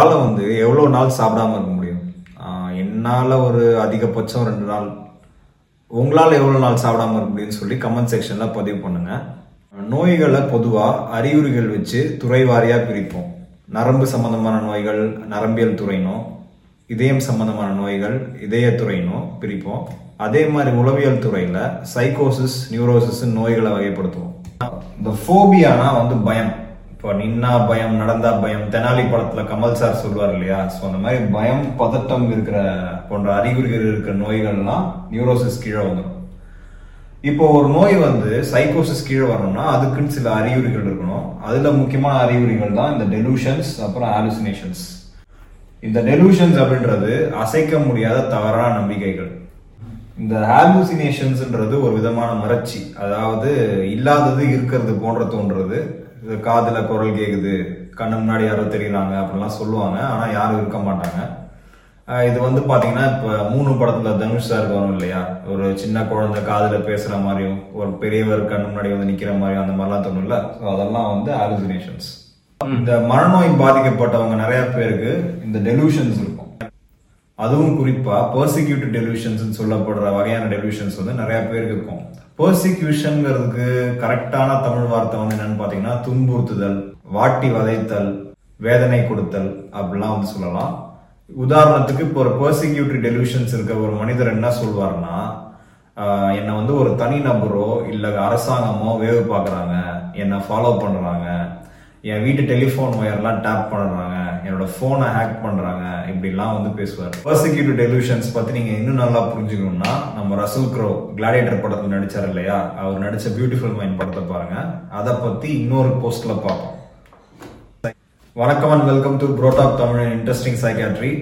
உங்களால வந்து எவ்வளவு நாள் சாப்பிடாம இருக்க முடியும்? என்னால் ஒரு அதிகபட்சம் ரெண்டு நாள். உங்களால் எவ்வளவு நாள் சாப்பிடாம இருக்க முடியும்னு சொல்லி கமெண்ட் செக்ஷனில் பதிவு பண்ணுங்க. நோய்களை பொதுவாக அறிகுறிகள் வச்சு துறை வாரியாக பிரிப்போம். நரம்பு சம்பந்தமான நோய்கள் நரம்பியல் துறையினோம் இதயம் சம்பந்தமான நோய்கள் இதயத்துறையினோ பிரிப்போம். அதே மாதிரி உளவியல் துறையில் சைக்கோசிஸ் நியூரோசிஸ் நோய்களை வகைப்படுத்துவோம். இந்த ஃபோபியானா வந்து பயம். இப்போ நின்னா பயம் நடந்தா பயம் தெனாலி படத்துல கமல் சார் சொல்லுவார் இல்லையா? ஸோ அந்த மாதிரி பயம் பதட்டம் இருக்கிற போன்ற அறிகுறிகள் இருக்கிற நோய்கள்லாம் நியூரோசிஸ் கீழே வந்துடும் இப்போ ஒரு நோய் வந்து சைக்கோசிஸ் கீழே வரணும்னா அதுக்குன்னு சில அறிகுறிகள் இருக்கணும். அதுல முக்கியமான அறிகுறிகள் தான் இந்த டெலூஷன்ஸ் அப்புறம் ஆலுசினேஷன்ஸ் இந்த டெலூஷன்ஸ் அப்படின்றது அசைக்க முடியாத தவறான நம்பிக்கைகள். இந்த ஹாலுசினேஷன்ஸ்ன்றது ஒரு விதமான மறட்சி அதாவது இல்லாதது இருக்கிறது போன்ற தோன்றது காதில் குரல் கேட்குது கண்ணு முன்னாடி யாரோ தெரியுறாங்க அப்படிலாம் சொல்லுவாங்க ஆனால் யாரும் இருக்க மாட்டாங்க. இது வந்து பார்த்தீங்கன்னா இப்போ மூணு படத்தில் தனுஷ் சாருக்கு வரும் இல்லையா? ஒரு சின்ன குழந்தை காதில் பேசுகிற மாதிரியும் ஒரு பெரியவர் கண்ணு முன்னாடி வந்து நிற்கிற மாதிரியும் அந்த மாதிரிலாம் தோணும்ல. ஸோ அதெல்லாம் வந்து ஹாலுசினேஷன்ஸ் இந்த மனநோய் பாதிக்கப்பட்டவங்க நிறைய பேருக்கு இந்த டெலூஷன்ஸ் இருக்கும் அதுவும் குறிப்பாக பர்சிக்யூட்டட் டெலிவிஷன்ஸ் சொல்லப்படுற வகையான டெலிவிஷன்ஸ் வந்து நிறைய பேருக்கு இருக்கும். பர்சிக்யூஷன்ங்கிறதுக்கு கரெக்டான தமிழ் வார்த்தை வந்து என்னன்னு பார்த்தீங்கன்னா துன்புறுத்துதல் வாட்டி வதைத்தல் வேதனை கொடுத்தல் அப்படிலாம் வந்து சொல்லலாம். உதாரணத்துக்கு இப்போ ஒரு பர்சிக்யூட்டரி டெலிவிஷன்ஸ் இருக்க ஒரு மனிதர் என்ன சொல்வார்னா என்னை வந்து ஒரு தனி நபரோ இல்லை அரசாங்கமோ வேவு பார்க்குறாங்க என்னை ஃபாலோ பண்ணுறாங்க என் வீட்டு டெலிஃபோன் ஒயர்லாம் டேப் பண்ணுறாங்க. என்னோட ஃபோனை ஹேக் பண்ணுறாங்க. இப்படிலாம் வந்து பேசுவார். பர்சிக்யூட்டிவ் டெலிவிஷன்ஸ் பற்றி நீங்கள் இன்னும் நல்லா புரிஞ்சுக்கணும்னா நம்ம ரசூல் க்ரோ கிளாடியேட்டர் படத்தில் நடித்தார் இல்லையா? அவர் நடித்த பியூட்டிஃபுல் மைண்ட் படத்தை பாருங்கள் அதை பற்றி இன்னொரு போஸ்ட்டில் பார்ப்போம். வணக்கம் அண்ட் வெல்கம் டு புரோடாக் தமிழ் இன்ட்ரெஸ்டிங் சைக்காட்ரி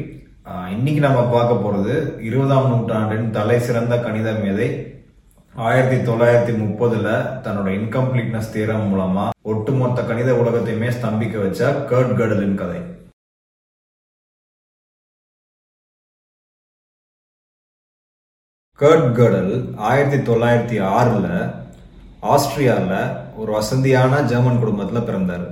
இன்னைக்கு நம்ம பார்க்க போகிறது இருபதாம் நூற்றாண்டின் தலை சிறந்த கணித மேதை ஆயிரத்தி தொள்ளாயிரத்தி முப்பதுல தன்னோட இன்கம்ப்ளீட்னஸ் தீரம் மூலமா ஒட்டுமொத்த கணித உலகத்தையுமே ஸ்தம்பிக்க வச்ச கர்ட் கடலின் கதை. கர்ட் கடல் ஆயிரத்தி தொள்ளாயிரத்தி ஆறுல ஆஸ்திரியாவில் ஒரு வசதியான ஜெர்மன் குடும்பத்தில் பிறந்தாரு.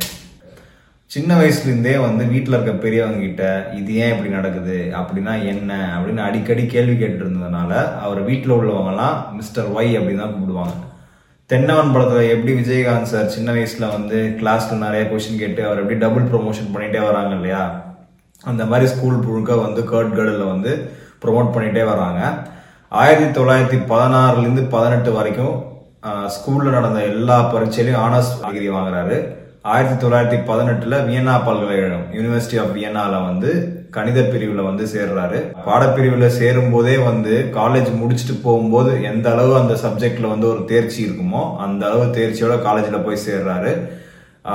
சின்ன வயசுலேருந்தே வந்து வீட்டில் இருக்க பெரியவங்க கிட்ட இது ஏன் இப்படி நடக்குது? அப்படின்னா என்ன? அப்படின்னு அடிக்கடி கேள்வி கேட்டு இருந்ததுனால அவர் வீட்டில் உள்ளவங்கலாம் மிஸ்டர் ஒய் அப்படின்னு தான் கூப்பிடுவாங்க. தென்னவன் படத்தில் எப்படி விஜயகாந்த் சார் சின்ன வயசில் வந்து கிளாஸில் நிறைய கொஷின் கேட்டு அவர் எப்படி டபுள் ப்ரொமோஷன் பண்ணிகிட்டே வராங்க இல்லையா? அந்த மாதிரி ஸ்கூல் முழுக்க வந்து கர்ட் கடல்ல வந்து ப்ரொமோட் பண்ணிகிட்டே வராங்க. ஆயிரத்தி தொள்ளாயிரத்தி பதினாறுலேருந்து பதினெட்டு வரைக்கும் ஸ்கூலில் நடந்த எல்லா பரீட்சையிலையும் ஆனர்ஸ் டிகிரி வாங்குறாரு. ஆயிரத்தி தொள்ளாயிரத்தி பதினெட்டுல வியன்னா பல்கலைக்கழகம் யூனிவர்சிட்டி ஆஃப் வியன்னால வந்து கணித பிரிவுல வந்து சேர்றாரு. பாடப்பிரிவுல சேரும் போதே வந்து காலேஜ் முடிச்சுட்டு போகும்போது எந்த அளவு அந்த சப்ஜெக்ட்ல வந்து ஒரு தேர்ச்சி இருக்குமோ அந்த அளவு தேர்ச்சியோட காலேஜ்ல போய் சேர்றாரு.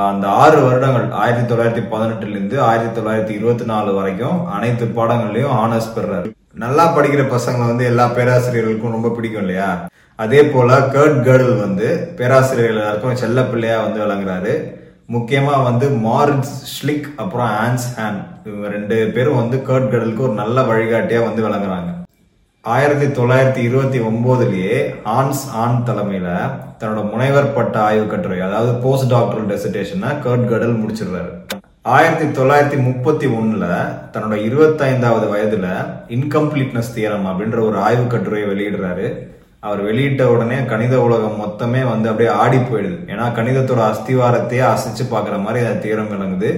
அந்த ஆறு வருடங்கள் ஆயிரத்தி தொள்ளாயிரத்தி பதினெட்டுல இருந்து ஆயிரத்தி தொள்ளாயிரத்தி இருபத்தி நாலு வரைக்கும் அனைத்து பாடங்கள்லயும் ஆனர்ஸ் பெறாரு. நல்லா படிக்கிற பசங்களை வந்து எல்லா பேராசிரியர்களுக்கும் ரொம்ப பிடிக்கும் இல்லையா? அதே போல கர்ட் கேர்ள் வந்து பேராசிரியர்கள் எல்லாருக்கும் செல்ல பிள்ளையா வந்து விளங்குறாரு. முக்கியமாக வந்து மாரிட்ஸ் ஸ்லிக் அப்புறம் ஆன்ஸ் ஹேன். இவங்க ரெண்டு பேரும் வந்து கர்ட் கடலுக்கு ஒரு நல்ல வழிகாட்டியாக வந்து விளங்குறாங்க. ஆயிரத்தி தொள்ளாயிரத்தி இருபத்தி ஒம்போதுலேயே ஹான்ஸ் ஆன் தலைமையில் தன்னோட முனைவர் பட்ட ஆய்வு கட்டுரை அதாவது போஸ்ட் டாக்டரல் டெசிடேஷனை கர்ட் கடல் முடிச்சிடுறாரு. ஆயிரத்தி தொள்ளாயிரத்தி முப்பத்தி ஒன்னுல தன்னோட இருபத்தைந்தாவது வயதுல இன்கம்ப்ளீட்னஸ் தியரம் அப்படின்ற ஒரு ஆய்வு கட்டுரையை வெளியிடுறாரு. அவர் வெளியிட்ட உடனே கணித உலகம் மொத்தமே வந்து அப்படியே ஆடி போயிடுது. ஏன்னா கணிதத்தோட அஸ்திவாரத்தையே அசைச்சு பார்க்குற மாதிரி அந்த தீரம் விளங்குது.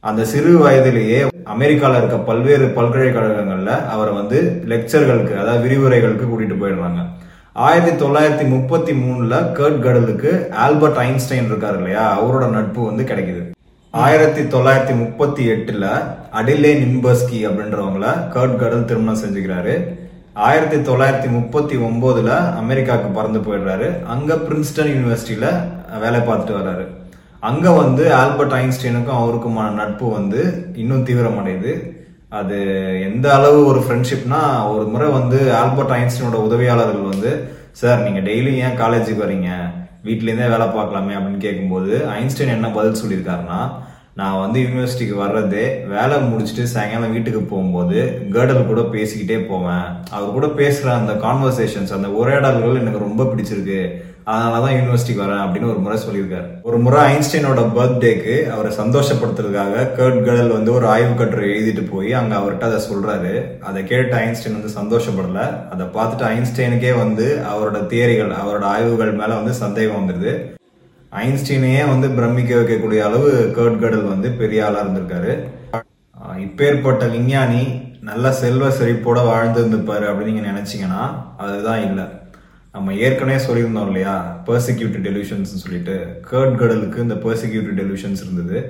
அந்த சிறு வயதிலேயே அமெரிக்காவில் இருக்க பல்வேறு பல்கலைக்கழகங்களில் அவரை வந்து லெக்சர்களுக்கு அதாவது விரிவுரைகளுக்கு கூட்டிட்டு போயிடுறாங்க. ஆயிரத்தி தொள்ளாயிரத்தி முப்பத்தி மூணுல கர்ட் கடலுக்கு ஆல்பர்ட் ஐன்ஸ்டைன் இருக்காரு இல்லையா? அவரோட நட்பு வந்து கிடைக்குது. ஆயிரத்தி தொள்ளாயிரத்தி முப்பத்தி எட்டுல அடிலே நிம்பஸ்கி அப்படின்றவங்கள கர்ட் கடல் திருமணம் செஞ்சுக்கிறாரு. ஆயிரத்தி தொள்ளாயிரத்தி முப்பத்தி ஒம்போதில் அமெரிக்காவுக்கு பறந்து போயிடுறாரு. அங்க பிரின்ஸ்டன் யூனிவர்சிட்டியில வேலை பார்த்துட்டு வர்றாரு. அங்க வந்து ஆல்பர்ட் ஐன்ஸ்டைனுக்கும் அவருக்குமான நட்பு வந்து இன்னும் தீவிரமடையுது. அது எந்த அளவு ஒரு ஃப்ரெண்ட்ஷிப்னா ஒரு முறை வந்து ஆல்பர்ட் ஐன்ஸ்டைனோட உதவியாளர்கள் வந்து சார் நீங்க டெய்லி ஏன் காலேஜுக்கு வரீங்க வீட்லேருந்தே வேலை பார்க்கலாமே அப்படின்னு கேட்கும்போது ஐன்ஸ்டைன் என்ன பதில் சொல்லியிருக்காருன்னா நான் வந்து யூனிவர்சிட்டிக்கு வர்றது வேலை முடிச்சுட்டு சாயங்காலம் வீட்டுக்கு போகும்போது கேர்டல் கூட பேசிக்கிட்டே போவேன். அவர் கூட பேசுகிற அந்த கான்வர்சேஷன்ஸ் அந்த உரையாடல்கள் எனக்கு ரொம்ப பிடிச்சிருக்கு. அதனால தான் யூனிவர்சிட்டிக்கு வரேன் அப்படின்னு ஒரு முறை சொல்லியிருக்காரு. ஒரு முறை ஐன்ஸ்டைனோட பர்த்டேக்கு அவரை சந்தோஷப்படுத்துறதுக்காக கர்ட் கடல் வந்து ஒரு ஆய்வு கட்டுரை எழுதிட்டு போய் அங்கே அவர்கிட்ட அதை சொல்கிறாரு அதை கேட்டு ஐன்ஸ்டைன் வந்து சந்தோஷப்படல. அதை பார்த்துட்டு ஐன்ஸ்டைனுக்கே வந்து அவரோட தியரிகள் அவரோட ஆய்வுகள் மேலே வந்து சந்தேகம் வந்துடுது ஐன்ஸ்டீனையே வந்து பிரமிக்க வைக்கக்கூடிய அளவு கர்ட் கடல் வந்து பெரிய ஆளா இருந்திருக்காரு. இப்பேற்பட்ட விஞ்ஞானி நல்ல செல்வ செழிப்போட வாழ்ந்துருந்துப்பாரு அப்படின்னு நீங்க நினைச்சீங்கன்னா அதுதான் இல்லை. நம்ம ஏற்கனவே சொல்லியிருந்தோம் இல்லையா? பர்சிக்யூட்டிவ் டெலியூஷன்ஸ் சொல்லிட்டு. கர்ட் கடலுக்கு இந்த பர்சிக்யூட்டிவ் டெலியூஷன்ஸ் இருந்தது.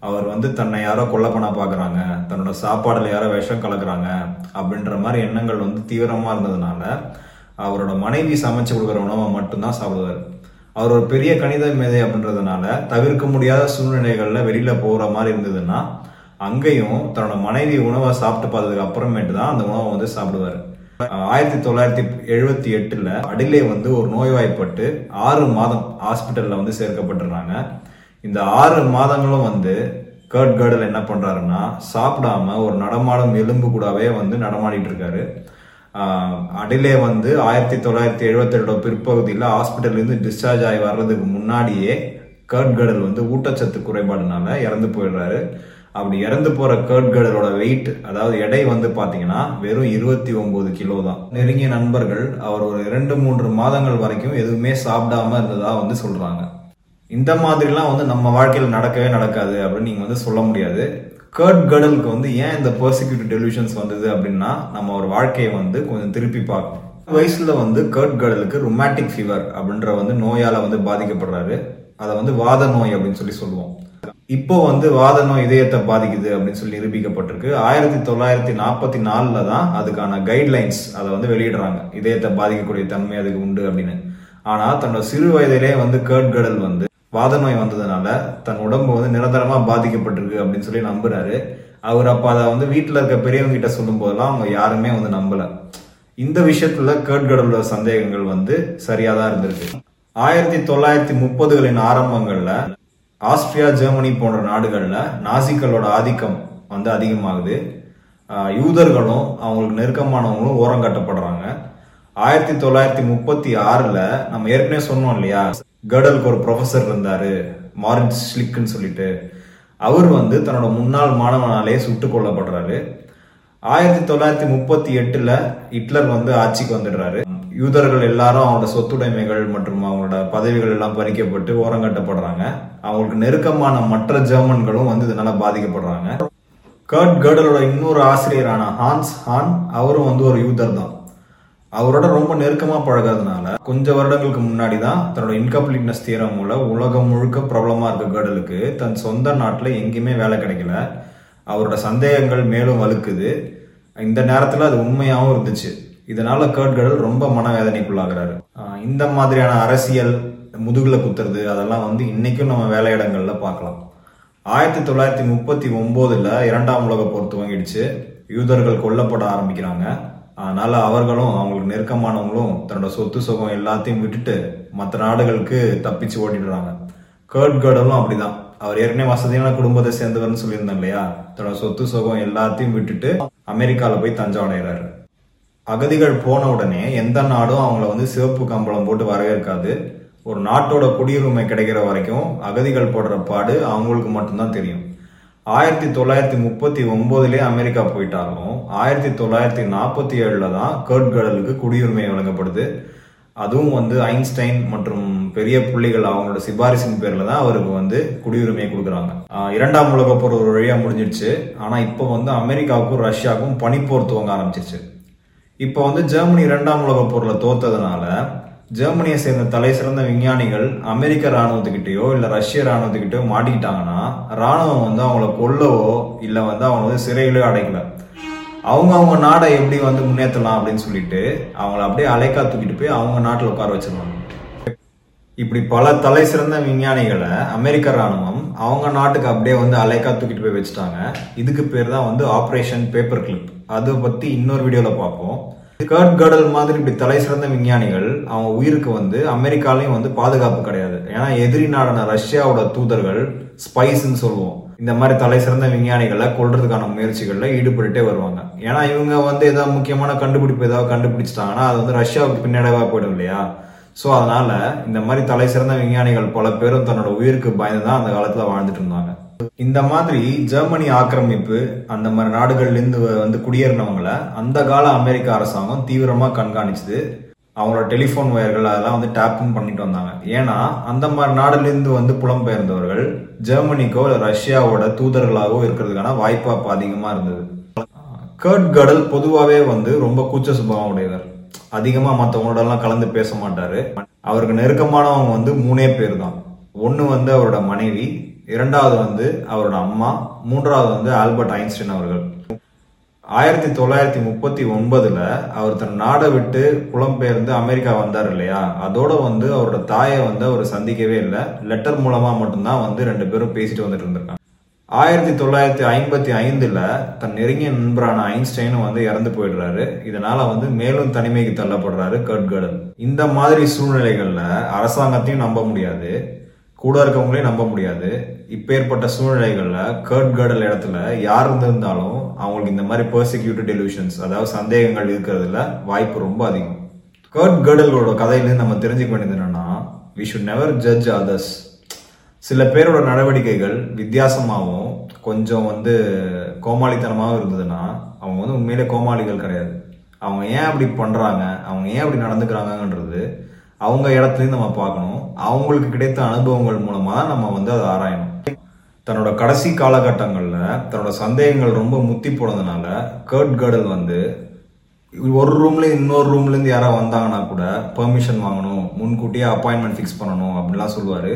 அவர் வந்து தன்னை யாரோ கொல்லப்பனா பண்ண பாக்குறாங்க. தன்னோட சாப்பாடுல யாரோ விஷம் கலக்குறாங்க. அப்படின்ற மாதிரி எண்ணங்கள் வந்து தீவிரமா இருந்ததுனால அவரோட மனைவி சமைச்சு கொடுக்குற உணவை மட்டும்தான் சாப்பிடுவார். அவர் ஒரு பெரிய கணித மேதை அப்படின்றதுனால தவிர்க்க முடியாத சூழ்நிலைகள்ல வெளியில போற மாதிரி இருந்ததுன்னா அங்கேயும் தன்னோட மனைவி உணவை சாப்பிட்டு பார்த்ததுக்கு அப்புறமேட்டு தான் அந்த உணவை வந்து சாப்பிடுவார். ஆயிரத்தி தொள்ளாயிரத்தி எழுபத்தி எட்டுல அடிலே வந்து ஒரு நோய்வாய்ப்பட்டு ஆறு மாதம் ஹாஸ்பிட்டலில் வந்து சேர்க்கப்பட்டுறாங்க. இந்த ஆறு மாதங்களும் வந்து கர்ட் கர்டில் என்ன பண்றாருன்னா சாப்பிடாம ஒரு நடமாடும் எலும்பு கூடவே வந்து நடமாடிட்டு இருக்காரு. அடிலே வந்து ஆயிரத்தி தொள்ளாயிரத்தி எழுபத்தெட்டோட பிற்பகுதியில் ஹாஸ்பிட்டல்லேருந்து டிஸ்சார்ஜ் ஆகி வர்றதுக்கு முன்னாடியே கர்ட்கடல் வந்து ஊட்டச்சத்து குறைபாடுனால இறந்து போயிடுறாரு. அப்படி இறந்து போகிற கர்ட்கடலோட வெயிட் அதாவது எடை வந்து பார்த்தீங்கன்னா வெறும் இருபத்தி ஒம்பது கிலோ தான். நெருங்கிய நண்பர்கள் அவர் ஒரு இரண்டு மூன்று மாதங்கள் வரைக்கும் எதுவுமே சாப்பிடாம இருந்ததா வந்து சொல்கிறாங்க இந்த மாதிரிலாம் வந்து நம்ம வாழ்க்கையில் நடக்கவே நடக்காது அப்படின்னு நீங்கள் வந்து சொல்ல முடியாது. கர்ட் கடலுக்கு வந்து ஏன் இந்த பர்சிக்யூட்டிவ் டெலிவிஷன்ஸ் வந்தது அப்படின்னா நம்ம ஒரு வாழ்க்கையை வந்து கொஞ்சம் திருப்பி பார்க்கணும். வயசுல வந்து கர்ட் கடலுக்கு ரொமாட்டிக் ஃபீவர் அப்படின்ற வந்து நோயால வந்து பாதிக்கப்படுறாரு. அதை வந்து வாத நோய் அப்படின்னு சொல்லி சொல்லுவோம். இப்போ வந்து வாத நோய் இதயத்தை பாதிக்குது அப்படின்னு சொல்லி நிரூபிக்கப்பட்டிருக்கு. ஆயிரத்தி தொள்ளாயிரத்தி நாற்பத்தி நாலுல தான் அதுக்கான கைட்லைன்ஸ் அதை வந்து வெளியிடுறாங்க. இதயத்தை பாதிக்கக்கூடிய தன்மை அதுக்கு உண்டு அப்படின்னு. ஆனா தன்னோட சிறு வயதிலே வந்து கர்ட் கடல் வந்து வாத நோய் வந்ததுனால தன் உடம்பு வந்து நிரந்தரமா பாதிக்கப்பட்டிருக்கு அப்படின்னு சொல்லி நம்புறாரு. அவர் அப்ப அதை வந்து வீட்டுல இருக்க பெரியவங்க கிட்ட சொல்லும் போதெல்லாம் அவங்க யாருமே வந்து நம்பல. இந்த விஷயத்துல கர்ட் சந்தேகங்கள் வந்து சரியாதான் இருந்திருக்கு. ஆயிரத்தி தொள்ளாயிரத்தி முப்பதுகளின் ஆரம்பங்கள்ல ஆஸ்திரியா ஜெர்மனி போன்ற நாடுகள்ல நாசிக்களோட ஆதிக்கம் வந்து அதிகமாகுது. யூதர்களும் அவங்களுக்கு நெருக்கமானவங்களும் ஓரம் கட்டப்படுறாங்க. ஆயிரத்தி தொள்ளாயிரத்தி முப்பத்தி ஆறுல நம்ம ஏற்கனவே சொன்னோம் இல்லையா? கர்டலுக்கு ஒரு ப்ரொஃபஸர் இருந்தாரு மாரின்ஸ் ஸ்லிக்னு சொல்லிட்டு. அவர் வந்து தன்னோட முன்னாள் மாணவனாலே சுட்டு கொல்லப்படுறாரு. ஆயிரத்தி தொள்ளாயிரத்தி முப்பத்தி எட்டுல ஹிட்லர் வந்து ஆட்சிக்கு வந்துடுறாரு. யூதர்கள் எல்லாரும் அவங்களோட சொத்துடைமைகள் மற்றும் அவங்களோட பதவிகள் எல்லாம் பறிக்கப்பட்டு ஓரங்கட்டப்படுறாங்க அவங்களுக்கு நெருக்கமான மற்ற ஜெர்மன்களும் வந்து இதனால பாதிக்கப்படுறாங்க. கர்ட் கர்டலோட இன்னொரு ஆசிரியரான ஹான்ஸ் ஹான் அவரும் வந்து ஒரு யூதர் தான் அவரோட ரொம்ப நெருக்கமா பழகாதனால கொஞ்ச வருடங்களுக்கு முன்னாடி தான் தன்னோட இன்கம்ப்ளீட்னஸ் தீரம் மூலம் உலகம் முழுக்க பிரபலமா இருக்க கடலுக்கு தன் சொந்த நாட்டுல எங்கேயுமே வேலை கிடைக்கல. அவரோட சந்தேகங்கள் மேலும் வலுக்குது. இந்த நேரத்துல அது உண்மையாகவும் இருந்துச்சு. இதனால கேட்கடல் கடல் ரொம்ப மனவேதனைக்குள்ளாகிறாரு. இந்த மாதிரியான அரசியல் முதுகுல குத்துறது அதெல்லாம் வந்து இன்னைக்கும் நம்ம வேலையிடங்கள்ல பார்க்கலாம். ஆயிரத்தி தொள்ளாயிரத்தி முப்பத்தி ஒன்பதுல இரண்டாம் உலக போர் துவங்கிடுச்சு. யூதர்கள் கொல்லப்பட ஆரம்பிக்கிறாங்க. அதனால அவர்களும் அவங்களுக்கு நெருக்கமானவங்களும் தன்னோட சொத்து சுகம் எல்லாத்தையும் விட்டுட்டு மற்ற நாடுகளுக்கு தப்பிச்சு ஓட்டிடுறாங்க கேர்ட் கேர்டலும் அப்படிதான். அவர் ஏற்கனவே வசதியான குடும்பத்தை சேர்ந்தவர்னு சொல்லியிருந்தேன் இல்லையா? தன்னோட சொத்து சுகம் எல்லாத்தையும் விட்டுட்டு அமெரிக்கால போய் தஞ்சமடைகிறாரு அகதிகள் போன உடனே எந்த நாடும் அவங்கள வந்து சிவப்பு கம்பளம் போட்டு வரவேற்காது. ஒரு நாட்டோட குடியுரிமை கிடைக்கிற வரைக்கும் அகதிகள் போடுற பாடு அவங்களுக்கு மட்டும்தான் தெரியும். ஆயிரத்தி தொள்ளாயிரத்தி முப்பத்தி ஒம்போதுலேயே அமெரிக்கா போயிட்டாலும் ஆயிரத்தி தொள்ளாயிரத்தி நாற்பத்தி ஏழில் தான் கர்ட் கடலுக்கு குடியுரிமை வழங்கப்படுது. அதுவும் வந்து ஐன்ஸ்டைன் மற்றும் பெரிய புள்ளிகள் அவங்களோட சிபாரிசின் பேரில் தான் அவருக்கு வந்து குடியுரிமையை கொடுக்குறாங்க. இரண்டாம் உலக போர் ஒரு வழியாக முடிஞ்சிடுச்சு. ஆனால் இப்போ வந்து அமெரிக்காவுக்கும் ரஷ்யாவுக்கும் பனிப்போர் துவங்க ஆரம்பிச்சிருச்சு. இப்போ வந்து ஜெர்மனி இரண்டாம் உலக போரில் தோத்ததுனால ஜெர்மனியை சேர்ந்த தலை சிறந்த விஞ்ஞானிகள் அமெரிக்க ராணுவத்துக்கிட்டயோ இல்ல ரஷ்ய ராணுவத்துக்கிட்டயோ மாட்டிக்கிட்டாங்கன்னா ராணுவம் வந்து அவங்கள கொல்லவோ இல்ல வந்து அவங்க வந்து சிறையிலோ அடைக்கல. அவங்க அவங்க நாடை எப்படி வந்து முன்னேற்றலாம் அப்படின்னு சொல்லிட்டு அவங்கள அப்படியே அலைக்கா தூக்கிட்டு போய் அவங்க நாட்டில் உட்கார வச்சிருவாங்க இப்படி பல தலை சிறந்த விஞ்ஞானிகளை அமெரிக்க ராணுவம் அவங்க நாட்டுக்கு அப்படியே வந்து அலைக்கா தூக்கிட்டு போய் வச்சுட்டாங்க. இதுக்கு பேர் தான் வந்து ஆப்ரேஷன் பேப்பர் கிளிப் அதை பத்தி இன்னொரு வீடியோல பார்ப்போம். கர்ட் கடல் மாதிரி இப்படி தலை சிறந்த விஞ்ஞானிகள் அவங்க உயிருக்கு வந்து அமெரிக்காலையும் வந்து பாதுகாப்பு கிடையாது. ஏன்னா எதிரி நாடான ரஷ்யாவோட தூதர்கள் ஸ்பைஸ்ன்னு சொல்லுவோம். இந்த மாதிரி தலை சிறந்த விஞ்ஞானிகளை கொள்றதுக்கான முயற்சிகள்ல ஈடுபட்டுட்டே வருவாங்க. ஏன்னா இவங்க வந்து ஏதாவது முக்கியமான கண்டுபிடிப்பு ஏதாவது கண்டுபிடிச்சிட்டாங்கன்னா அது வந்து ரஷ்யாவுக்கு பின்னடைவா போயிடும் இல்லையா? ஸோ அதனால இந்த மாதிரி தலை சிறந்த விஞ்ஞானிகள் பல பேரும் தன்னோட உயிருக்கு பயந்து தான் அந்த காலத்துல வாழ்ந்துட்டு இருந்தாங்க. இந்த மாதிரி ஜெர்மனி ஆக்கிரமிப்பு அந்த மாதிரி நாடுகள்ல இருந்து வந்து குடியேறினவங்கள அந்த கால அமெரிக்க அரசாங்கம் தீவிரமா கண்காணிச்சது. அவங்களோட டெலிஃபோன் வயர்கள் அதெல்லாம் வந்து டேப்பும் பண்ணிட்டு வந்தாங்க. ஏன்னா அந்த மாதிரி நாடுல இருந்து வந்து புலம்பெயர்ந்தவர்கள் ஜெர்மனிக்கோ இல்லை ரஷ்யாவோட தூதர்களாகவோ இருக்கிறதுக்கான வாய்ப்பு அப்போ அதிகமா இருந்தது. கர்ட் கடல் பொதுவாகவே வந்து ரொம்ப கூச்ச சுபாவம் உடையவர். அதிகமா மற்றவங்களோடலாம் கலந்து பேச மாட்டாரு. அவருக்கு நெருக்கமானவங்க வந்து மூணே பேர் தான். ஒன்று வந்து அவரோட மனைவி இரண்டாவது வந்து அவரோட அம்மா மூன்றாவது வந்து ஆல்பர்ட் ஐன்ஸ்டைன் அவர்கள். ஆயிரத்தி தொள்ளாயிரத்தி முப்பத்தி ஒன்பதுல அவர் தன் நாடை விட்டு புலம்பெயர்ந்து அமெரிக்கா வந்தார் இல்லையா? அதோட வந்து அவரோட தாயை வந்து அவர் சந்திக்கவே இல்லை. லெட்டர் மூலமா மட்டும்தான் வந்து ரெண்டு பேரும் பேசிட்டு வந்துட்டு இருந்திருக்காங்க. ஆயிரத்தி தொள்ளாயிரத்தி ஐம்பத்தி ஐந்துல தன் நெருங்கிய நண்பரான ஐன்ஸ்டைனும் வந்து இறந்து போயிடுறாரு. இதனால வந்து மேலும் தனிமைக்கு தள்ளப்படுறாரு கர்ட் இந்த மாதிரி சூழ்நிலைகள்ல அரசாங்கத்தையும் நம்ப முடியாது. கூட இருக்கவங்களையும் நம்ப முடியாது. இப்பேற்பட்ட சூழ்நிலைகளில் கர்ட் கடல் இடத்துல யார் இருந்திருந்தாலும் அவங்களுக்கு இந்த மாதிரி பர்சிக்யூட்டட் டெலிவிஷன்ஸ் அதாவது சந்தேகங்கள் இருக்கிறதுல வாய்ப்பு ரொம்ப அதிகம். கர்ட் கடலோட கதையிலேருந்து நம்ம தெரிஞ்சுக்க வேண்டியது என்னன்னா we should never judge others சில பேரோட நடவடிக்கைகள் வித்தியாசமாகவும் கொஞ்சம் வந்து கோமாளித்தனமாகவும் இருந்ததுன்னா அவங்க வந்து உண்மையிலே கோமாளிகள் கிடையாது. அவங்க ஏன் அப்படி பண்ணுறாங்க அவங்க ஏன் அப்படி நடந்துக்கிறாங்கன்றது அவங்க இடத்துலையும் நம்ம பார்க்கணும். அவங்களுக்கு கிடைத்த அனுபவங்கள் மூலமாக தான் நம்ம வந்து அதை ஆராயணும். தன்னோட கடைசி காலகட்டங்களில் தன்னோட சந்தேகங்கள் ரொம்ப முத்தி போனதுனால கர்ட் கடல் வந்து ஒரு ரூம்ல இன்னொரு ரூம்லேருந்து யாராவது வந்தாங்கன்னா கூட பெர்மிஷன் வாங்கணும் முன்கூட்டியே அப்பாயின்மெண்ட் ஃபிக்ஸ் பண்ணணும் அப்படின்லாம் சொல்லுவார்.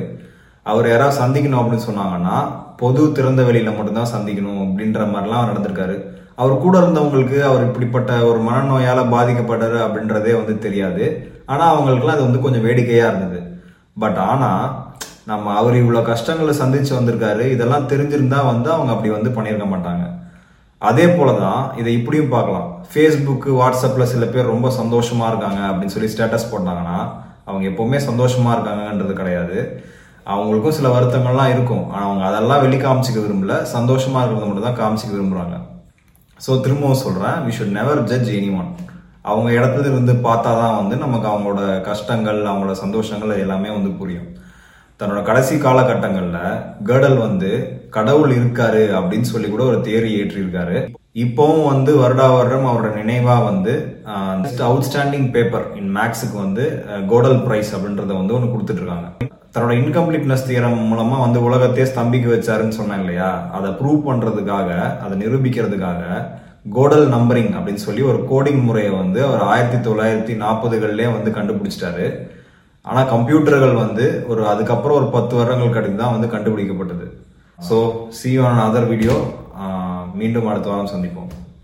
அவர் யாராவது சந்திக்கணும் அப்படின்னு சொன்னாங்கன்னா பொது திறந்த வெளியில் மட்டும்தான் சந்திக்கணும் அப்படின்ற மாதிரிலாம் நடந்திருக்காரு. அவர் கூட இருந்தவங்களுக்கு அவர் இப்படிப்பட்ட ஒரு மனநோயால் பாதிக்கப்பட்டார் அப்படின்றதே வந்து தெரியாது. ஆனால் அவங்களுக்குலாம் அது வந்து கொஞ்சம் வேடிக்கையாக இருந்தது. பட் ஆனால் நம்ம அவர் இவ்வளோ கஷ்டங்களை சந்தித்து வந்திருக்காரு இதெல்லாம் தெரிஞ்சிருந்தா வந்து அவங்க அப்படி வந்து பண்ணியிருக்க மாட்டாங்க. அதே போலதான் இதை இப்படியும் பார்க்கலாம். ஃபேஸ்புக்கு வாட்ஸ்அப்பில் சில பேர் ரொம்ப சந்தோஷமாக இருக்காங்க அப்படின்னு சொல்லி ஸ்டேட்டஸ் போட்டாங்கன்னா அவங்க எப்போவுமே சந்தோஷமாக இருக்காங்கன்றது கிடையாது. அவங்களுக்கும் சில வருத்தங்கள்லாம் இருக்கும். ஆனால் அவங்க அதெல்லாம் வெளி காமிச்சிக்க விரும்பல. சந்தோஷமாக இருக்கிறத மட்டும் தான் காமிச்சிக்க விரும்புகிறாங்க ஸோ திரும்பவும் சொல்கிறேன் we should never judge anyone அவங்க இடத்துல இருந்து பார்த்தா தான் வந்து நமக்கு அவங்களோட கஷ்டங்கள் அவங்களோட சந்தோஷங்கள் அது எல்லாமே வந்து புரியும். தன்னோட கடைசி காலகட்டங்களில் கேர்டல் வந்து கடவுள் இருக்காரு அப்படின்னு சொல்லி கூட ஒரு தேரி ஏற்றிருக்காரு. இப்போவும் வந்து வருடா வருடம் அவரோட நினைவா வந்து அவுட்ஸ்டாண்டிங் பேப்பர் இன் மேக்ஸுக்கு வந்து கோடல் பிரைஸ் அப்படின்றத வந்து ஒன்று கொடுத்துட்டு இருக்காங்க தன்னோட இன்கம்ப்ளீட்னஸ் தியரம் மூலமா வந்து உலகத்தையே ஸ்தம்பிக்க வச்சாருன்னு சொன்னேன் இல்லையா? அதை ப்ரூவ் பண்றதுக்காக அதை நிரூபிக்கிறதுக்காக கோடல் நம்பரிங் அப்படின்னு சொல்லி ஒரு கோடிங் முறையை வந்து அவர் ஆயிரத்தி தொள்ளாயிரத்தி நாற்பதுகள்லேயே வந்து கண்டுபிடிச்சிட்டாரு. ஆனால் கம்ப்யூட்டர்கள் வந்து ஒரு அதுக்கப்புறம் ஒரு பத்து வருடங்கள் கழித்து தான் வந்து கண்டுபிடிக்கப்பட்டது. So see on other video மீண்டும் அடுத்த வாரம் சந்திப்போம்.